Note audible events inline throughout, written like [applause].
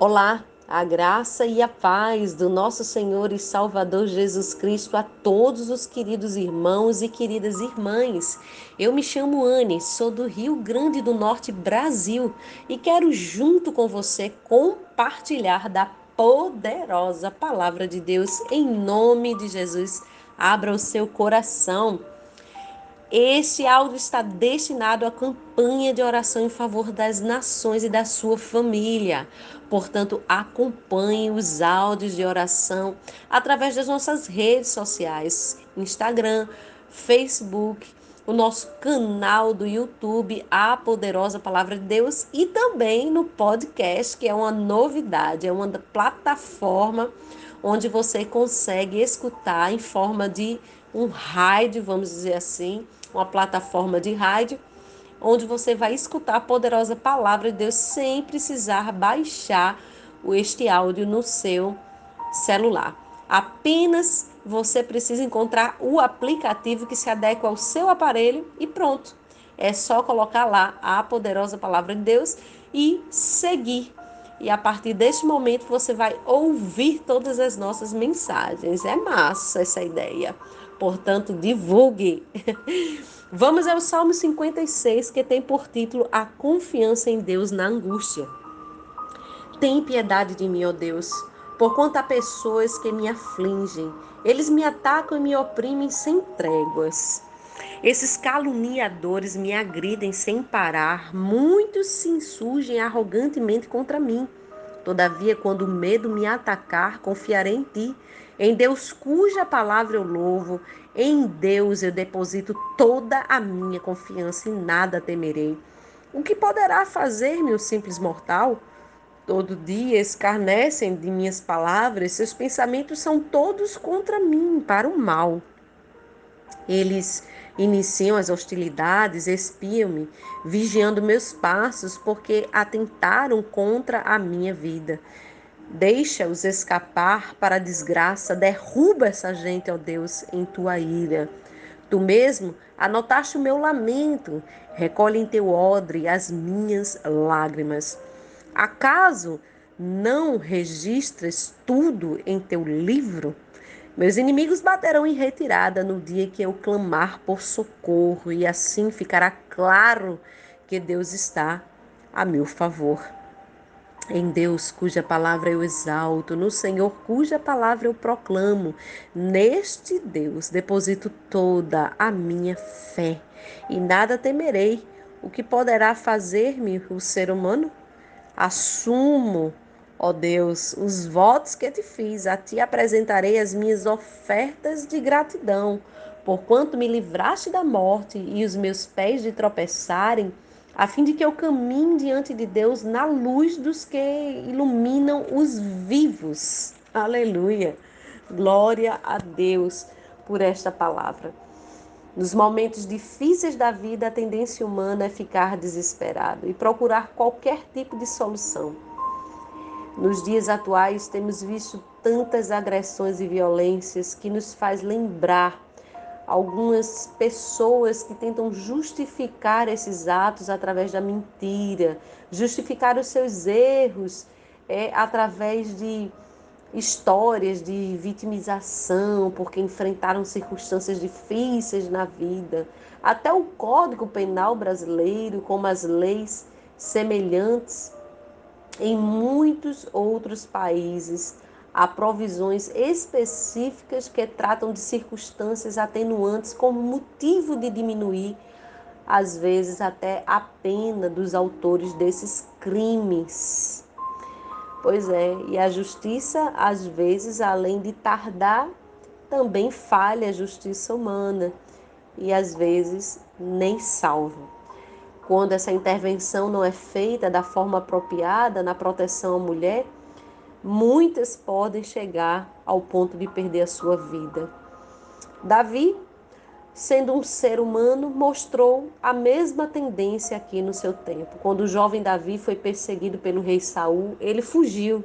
Olá, a graça e a paz do nosso Senhor e Salvador Jesus Cristo a todos os queridos irmãos e queridas irmãs. Eu me chamo Anne, sou do Rio Grande do Norte, Brasil, e quero junto com você compartilhar da poderosa palavra de Deus em nome de Jesus. Abra o seu coração. Este áudio está destinado à campanha de oração em favor das nações e da sua família. Portanto, acompanhe os áudios de oração através das nossas redes sociais: Instagram, Facebook, o nosso canal do YouTube, A Poderosa Palavra de Deus, e também no podcast, que é uma novidade, é uma plataforma onde você consegue escutar em forma de um rádio, vamos dizer assim, uma plataforma de rádio, onde você vai escutar a poderosa palavra de Deus sem precisar baixar este áudio no seu celular. Apenas você precisa encontrar o aplicativo que se adequa ao seu aparelho e pronto. É só colocar lá a poderosa palavra de Deus e seguir. E a partir deste momento você vai ouvir todas as nossas mensagens. É massa essa ideia. Portanto, divulgue. [laughs] Vamos ao Salmo 56, que tem por título A confiança em Deus na angústia. Tem piedade de mim, ó Deus, por há pessoas que me afligem. Eles me atacam e me oprimem sem tréguas. Esses caluniadores me agridem sem parar. Muitos se insurgem arrogantemente contra mim. Todavia, quando o medo me atacar, confiarei em ti. Em Deus, cuja palavra eu louvo, em Deus eu deposito toda a minha confiança e nada temerei. O que poderá fazer-me o simples mortal? Todo dia escarnecem de minhas palavras, seus pensamentos são todos contra mim, para o mal. Eles iniciam as hostilidades, espiam-me, vigiando meus passos, porque atentaram contra a minha vida. Deixa-os escapar para a desgraça, derruba essa gente, ó Deus, em tua ira. Tu mesmo anotaste o meu lamento, recolhe em teu odre as minhas lágrimas. Acaso não registras tudo em teu livro? Meus inimigos baterão em retirada no dia que eu clamar por socorro, e assim ficará claro que Deus está a meu favor. Em Deus, cuja palavra eu exalto, no Senhor, cuja palavra eu proclamo, neste Deus deposito toda a minha fé, e nada temerei. O que poderá fazer-me o ser humano? Assumo Ó Deus, os votos que te fiz, a ti apresentarei as minhas ofertas de gratidão, porquanto me livraste da morte e os meus pés de tropeçarem, a fim de que eu caminhe diante de Deus na luz dos que iluminam os vivos. Aleluia! Glória a Deus por esta palavra. Nos momentos difíceis da vida, a tendência humana é ficar desesperado e procurar qualquer tipo de solução. Nos dias atuais temos visto tantas agressões e violências que nos faz lembrar algumas pessoas que tentam justificar esses atos através da mentira, justificar os seus erros é, através de histórias de vitimização, porque enfrentaram circunstâncias difíceis na vida. Até o Código Penal brasileiro, como as leis semelhantes, em muitos outros países, há provisões específicas que tratam de circunstâncias atenuantes como motivo de diminuir, às vezes, até a pena dos autores desses crimes. Pois é, e a justiça, às vezes, além de tardar, também falha a justiça humana e às vezes nem salva. Quando essa intervenção não é feita da forma apropriada na proteção à mulher, muitas podem chegar ao ponto de perder a sua vida. Davi, sendo um ser humano, mostrou a mesma tendência aqui no seu tempo. Quando o jovem Davi foi perseguido pelo rei Saul, ele fugiu.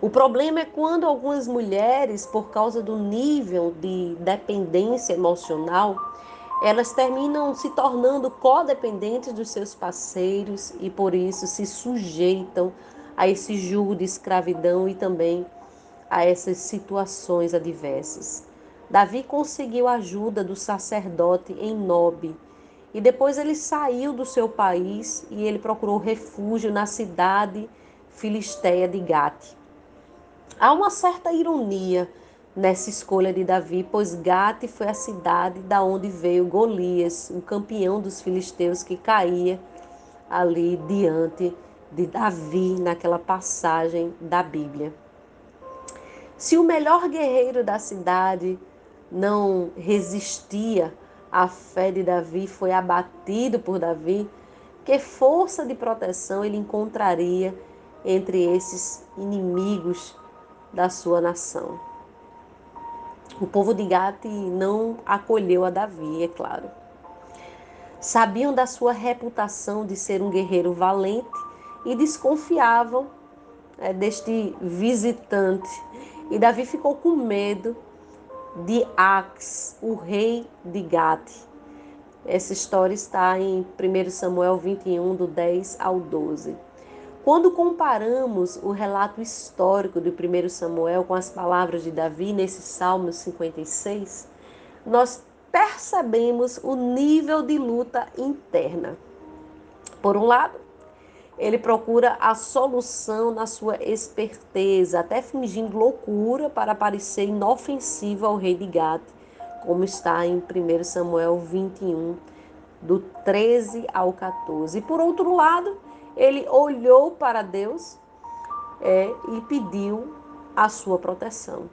O problema é quando algumas mulheres, por causa do nível de dependência emocional, elas terminam se tornando codependentes dos seus parceiros e por isso se sujeitam a esse jugo de escravidão e também a essas situações adversas. Davi conseguiu a ajuda do sacerdote em Nob e depois ele saiu do seu país e ele procurou refúgio na cidade filisteia de Gate. Há uma certa ironia nessa escolha de Davi, pois Gate foi a cidade da onde veio Golias, o campeão dos filisteus que caía ali diante de Davi naquela passagem da Bíblia. Se o melhor guerreiro da cidade não resistia à fé de Davi, foi abatido por Davi, que força de proteção ele encontraria entre esses inimigos da sua nação? O povo de Gate não acolheu a Davi, é claro. Sabiam da sua reputação de ser um guerreiro valente e desconfiavam é, deste visitante. E Davi ficou com medo de Ax, o rei de Gate. Essa história está em 1 Samuel 21, do 10 ao 12. Quando comparamos o relato histórico de 1 Samuel com as palavras de Davi nesse Salmo 56, nós percebemos o nível de luta interna. Por um lado, ele procura a solução na sua esperteza, até fingindo loucura para parecer inofensivo ao rei de Gate, como está em 1 Samuel 21, do 13 ao 14. E por outro lado, ele olhou para Deus é, e pediu a sua proteção.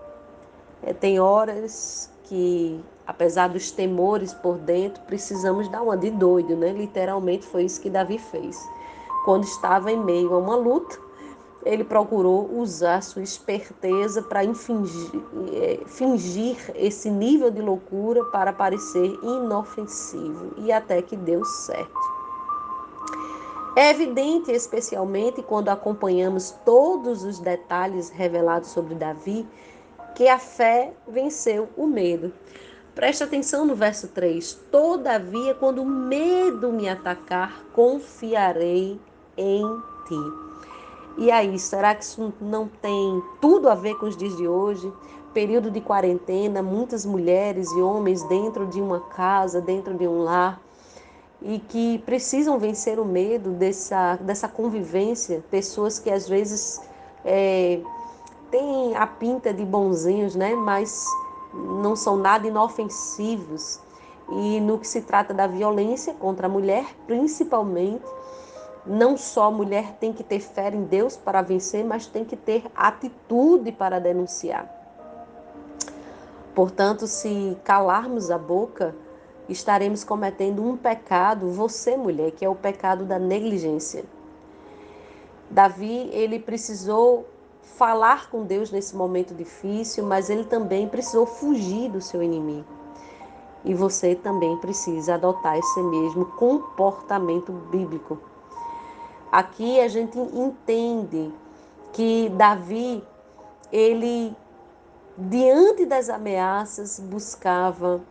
É, tem horas que, apesar dos temores por dentro, precisamos dar uma de doido, né? Literalmente foi isso que Davi fez quando estava em meio a uma luta, ele procurou usar sua esperteza para eh, fingir esse nível de loucura para parecer inofensivo e até que deu certo. É evidente, especialmente quando acompanhamos todos os detalhes revelados sobre Davi, que a fé venceu o medo. Preste atenção no verso 3. Todavia, quando o medo me atacar, confiarei em ti. E aí, será que isso não tem tudo a ver com os dias de hoje? Período de quarentena, muitas mulheres e homens dentro de uma casa, dentro de um lar, e que precisam vencer o medo dessa, dessa convivência. Pessoas que às vezes é, têm a pinta de bonzinhos, né? mas não são nada inofensivos. E no que se trata da violência contra a mulher, principalmente, não só a mulher tem que ter fé em Deus para vencer, mas tem que ter atitude para denunciar. Portanto, se calarmos a boca, estaremos cometendo um pecado, você mulher, que é o pecado da negligência. Davi, ele precisou falar com Deus nesse momento difícil, mas ele também precisou fugir do seu inimigo. E você também precisa adotar esse mesmo comportamento bíblico. Aqui a gente entende que Davi, ele, diante das ameaças, buscava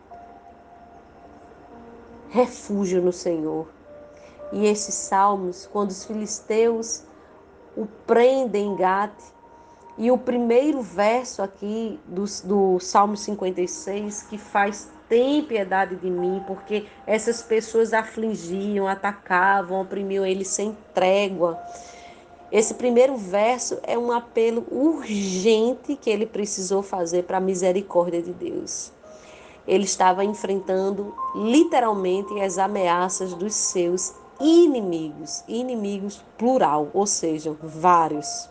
refúgio no Senhor. E esses salmos, quando os filisteus o prendem em Gate, e o primeiro verso aqui do, do Salmo 56, que faz tem piedade de mim, porque essas pessoas afligiam, atacavam, oprimiam ele sem trégua. Esse primeiro verso é um apelo urgente que ele precisou fazer para a misericórdia de Deus. Ele estava enfrentando literalmente as ameaças dos seus inimigos, inimigos plural, ou seja, vários.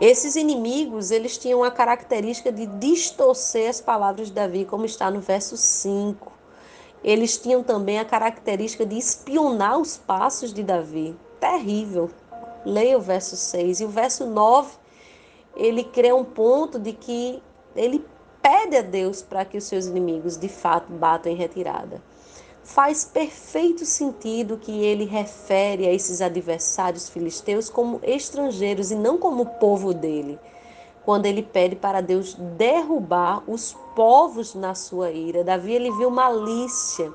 Esses inimigos, eles tinham a característica de distorcer as palavras de Davi, como está no verso 5. Eles tinham também a característica de espionar os passos de Davi. Terrível. Leia o verso 6. E o verso 9, ele cria um ponto de que ele pede a Deus para que os seus inimigos de fato batam em retirada faz perfeito sentido que ele refere a esses adversários filisteus como estrangeiros e não como povo dele, quando ele pede para Deus derrubar os povos na sua ira. Davi ele viu malícia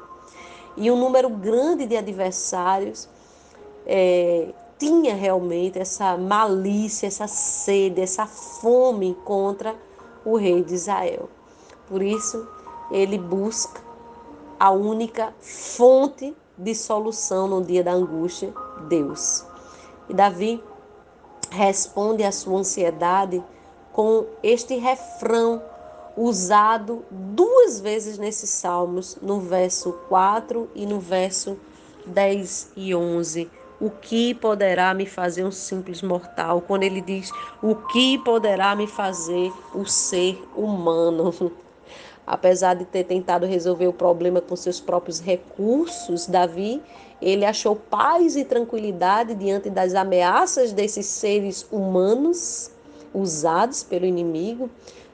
e um número grande de adversários é, tinha realmente essa malícia, essa sede, essa fome contra o rei de Israel. Por isso, ele busca a única fonte de solução no dia da angústia, Deus. E Davi responde à sua ansiedade com este refrão usado duas vezes nesses salmos, no verso 4 e no verso 10 e 11. O que poderá me fazer um simples mortal? Quando ele diz: O que poderá me fazer o ser humano? Apesar de ter tentado resolver o problema com seus próprios recursos, Davi, ele achou paz e tranquilidade diante das ameaças desses seres humanos usados pelo inimigo,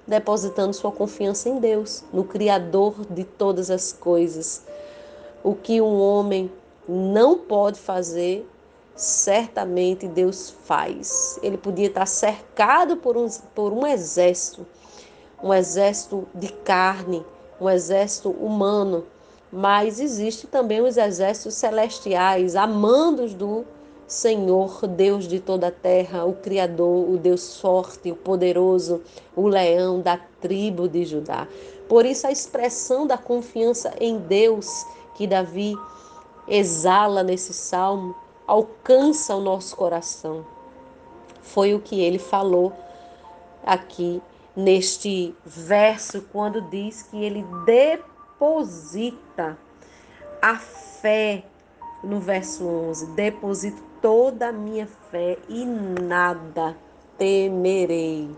depositando sua confiança em Deus, no Criador de todas as coisas. O que um homem não pode fazer, certamente Deus faz. Ele podia estar cercado por um, por um exército, um exército de carne, um exército humano, mas existe também os exércitos celestiais, amandos do Senhor, Deus de toda a terra, o Criador, o Deus forte, o poderoso, o leão da tribo de Judá. Por isso, a expressão da confiança em Deus que Davi exala nesse salmo alcança o nosso coração. Foi o que ele falou aqui neste verso, quando diz que ele deposita a fé no verso 11: deposito toda a minha fé e nada temerei.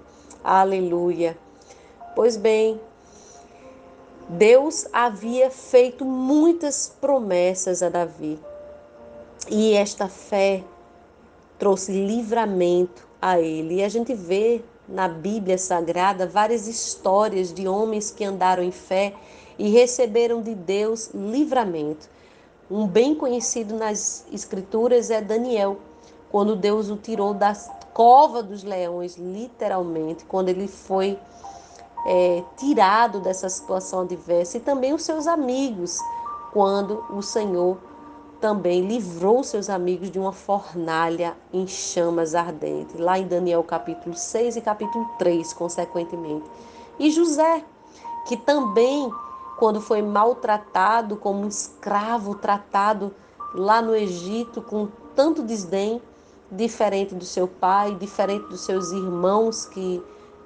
Aleluia. Pois bem, Deus havia feito muitas promessas a Davi. E esta fé trouxe livramento a ele. E a gente vê na Bíblia Sagrada várias histórias de homens que andaram em fé e receberam de Deus livramento. Um bem conhecido nas Escrituras é Daniel, quando Deus o tirou da cova dos leões, literalmente, quando ele foi é, tirado dessa situação adversa, e também os seus amigos, quando o Senhor também livrou seus amigos de uma fornalha em chamas ardentes, lá em Daniel capítulo 6 e capítulo 3, consequentemente. E José, que também quando foi maltratado como um escravo, tratado lá no Egito com tanto desdém, diferente do seu pai, diferente dos seus irmãos que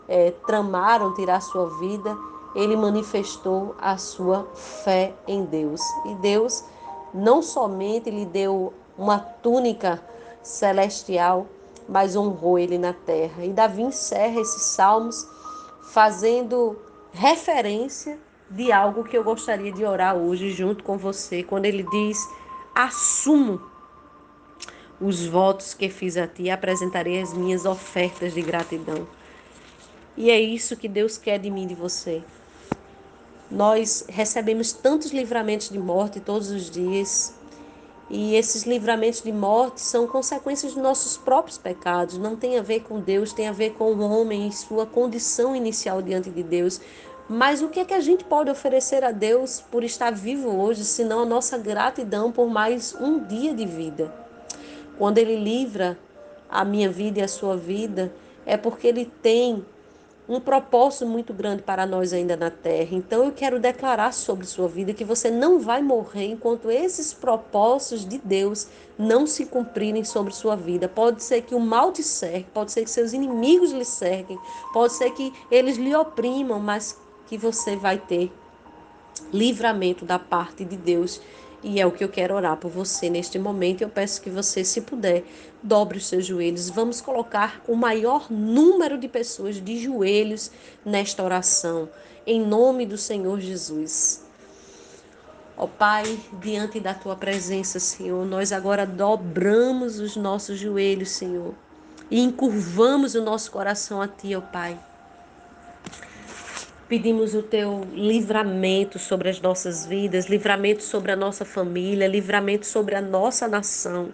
é, tramaram tirar sua vida, ele manifestou a sua fé em Deus. E Deus não somente lhe deu uma túnica celestial, mas honrou ele na terra. E Davi encerra esses salmos fazendo referência de algo que eu gostaria de orar hoje junto com você, quando ele diz: Assumo os votos que fiz a ti, apresentarei as minhas ofertas de gratidão. E é isso que Deus quer de mim e de você. Nós recebemos tantos livramentos de morte todos os dias, e esses livramentos de morte são consequências dos nossos próprios pecados, não tem a ver com Deus, tem a ver com o homem e sua condição inicial diante de Deus. Mas o que é que a gente pode oferecer a Deus por estar vivo hoje, senão a nossa gratidão por mais um dia de vida? Quando Ele livra a minha vida e a sua vida, é porque Ele tem um propósito muito grande para nós ainda na terra. Então eu quero declarar sobre sua vida que você não vai morrer enquanto esses propósitos de Deus não se cumprirem sobre sua vida. Pode ser que o mal te cerque, pode ser que seus inimigos lhe cerquem, pode ser que eles lhe oprimam, mas que você vai ter livramento da parte de Deus. E é o que eu quero orar por você neste momento. Eu peço que você, se puder, dobre os seus joelhos. Vamos colocar o maior número de pessoas de joelhos nesta oração, em nome do Senhor Jesus. Ó Pai, diante da tua presença, Senhor, nós agora dobramos os nossos joelhos, Senhor, e encurvamos o nosso coração a ti, ó Pai. Pedimos o teu livramento sobre as nossas vidas, livramento sobre a nossa família, livramento sobre a nossa nação.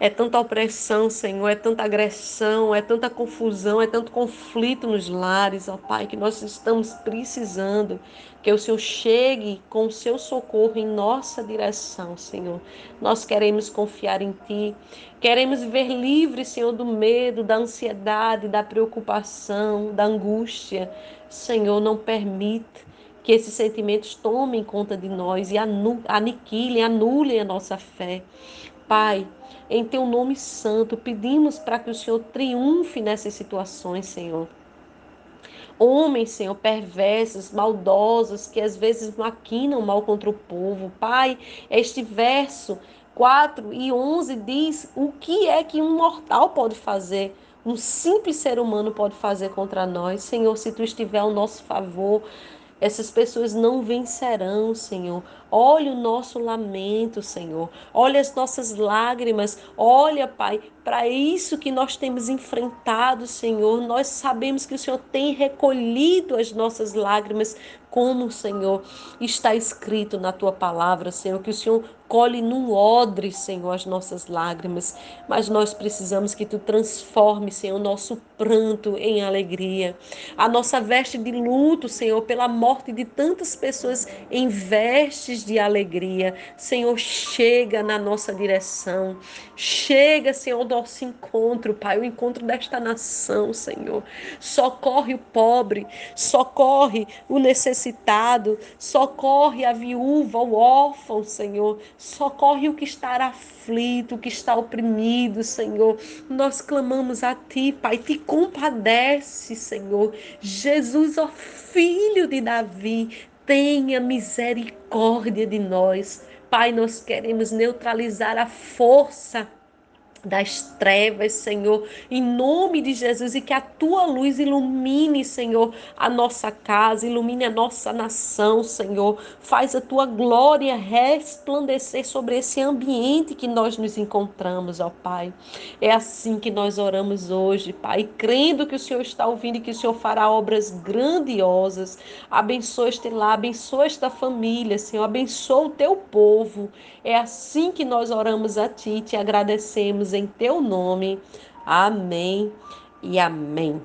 É tanta opressão, Senhor, é tanta agressão, é tanta confusão, é tanto conflito nos lares, ó Pai, que nós estamos precisando Que o Senhor chegue com o seu socorro em nossa direção, Senhor. Nós queremos confiar em Ti, queremos viver livres, Senhor, do medo, da ansiedade, da preocupação, da angústia. Senhor, não permita que esses sentimentos tomem conta de nós e aniquilem, anulem a nossa fé. Pai, em teu nome santo, pedimos para que o Senhor triunfe nessas situações, Senhor. Homens, Senhor, perversos, maldosos, que às vezes maquinam mal contra o povo. Pai, este verso 4 e 11 diz o que é que um mortal pode fazer um simples ser humano pode fazer contra nós. Senhor, se tu estiver ao nosso favor, essas pessoas não vencerão, Senhor. Olha o nosso lamento, Senhor. Olha as nossas lágrimas. Olha, Pai, para isso que nós temos enfrentado, Senhor. Nós sabemos que o Senhor tem recolhido as nossas lágrimas, como, Senhor, está escrito na tua palavra, Senhor, que o Senhor colhe num odre, Senhor, as nossas lágrimas, mas nós precisamos que tu transforme, Senhor, o nosso pranto em alegria, a nossa veste de luto, Senhor, pela morte de tantas pessoas em vestes de alegria. Senhor, chega na nossa direção, chega, Senhor, ao nosso encontro, Pai, o encontro desta nação, Senhor. Socorre o pobre, socorre o necessitado, socorre a viúva, o órfão, Senhor socorre o que está aflito, o que está oprimido, Senhor. Nós clamamos a Ti, Pai, te compadece, Senhor. Jesus, ó Filho de Davi, tenha misericórdia de nós. Pai, nós queremos neutralizar a força das trevas, Senhor, em nome de Jesus, e que a tua luz ilumine, Senhor, a nossa casa, ilumine a nossa nação, Senhor. Faz a tua glória resplandecer sobre esse ambiente que nós nos encontramos, ó Pai. É assim que nós oramos hoje, Pai, crendo que o Senhor está ouvindo e que o Senhor fará obras grandiosas. Abençoa este lar, abençoa esta família, Senhor, abençoa o teu povo. É assim que nós oramos a ti, te agradecemos em teu nome. Amém e amém.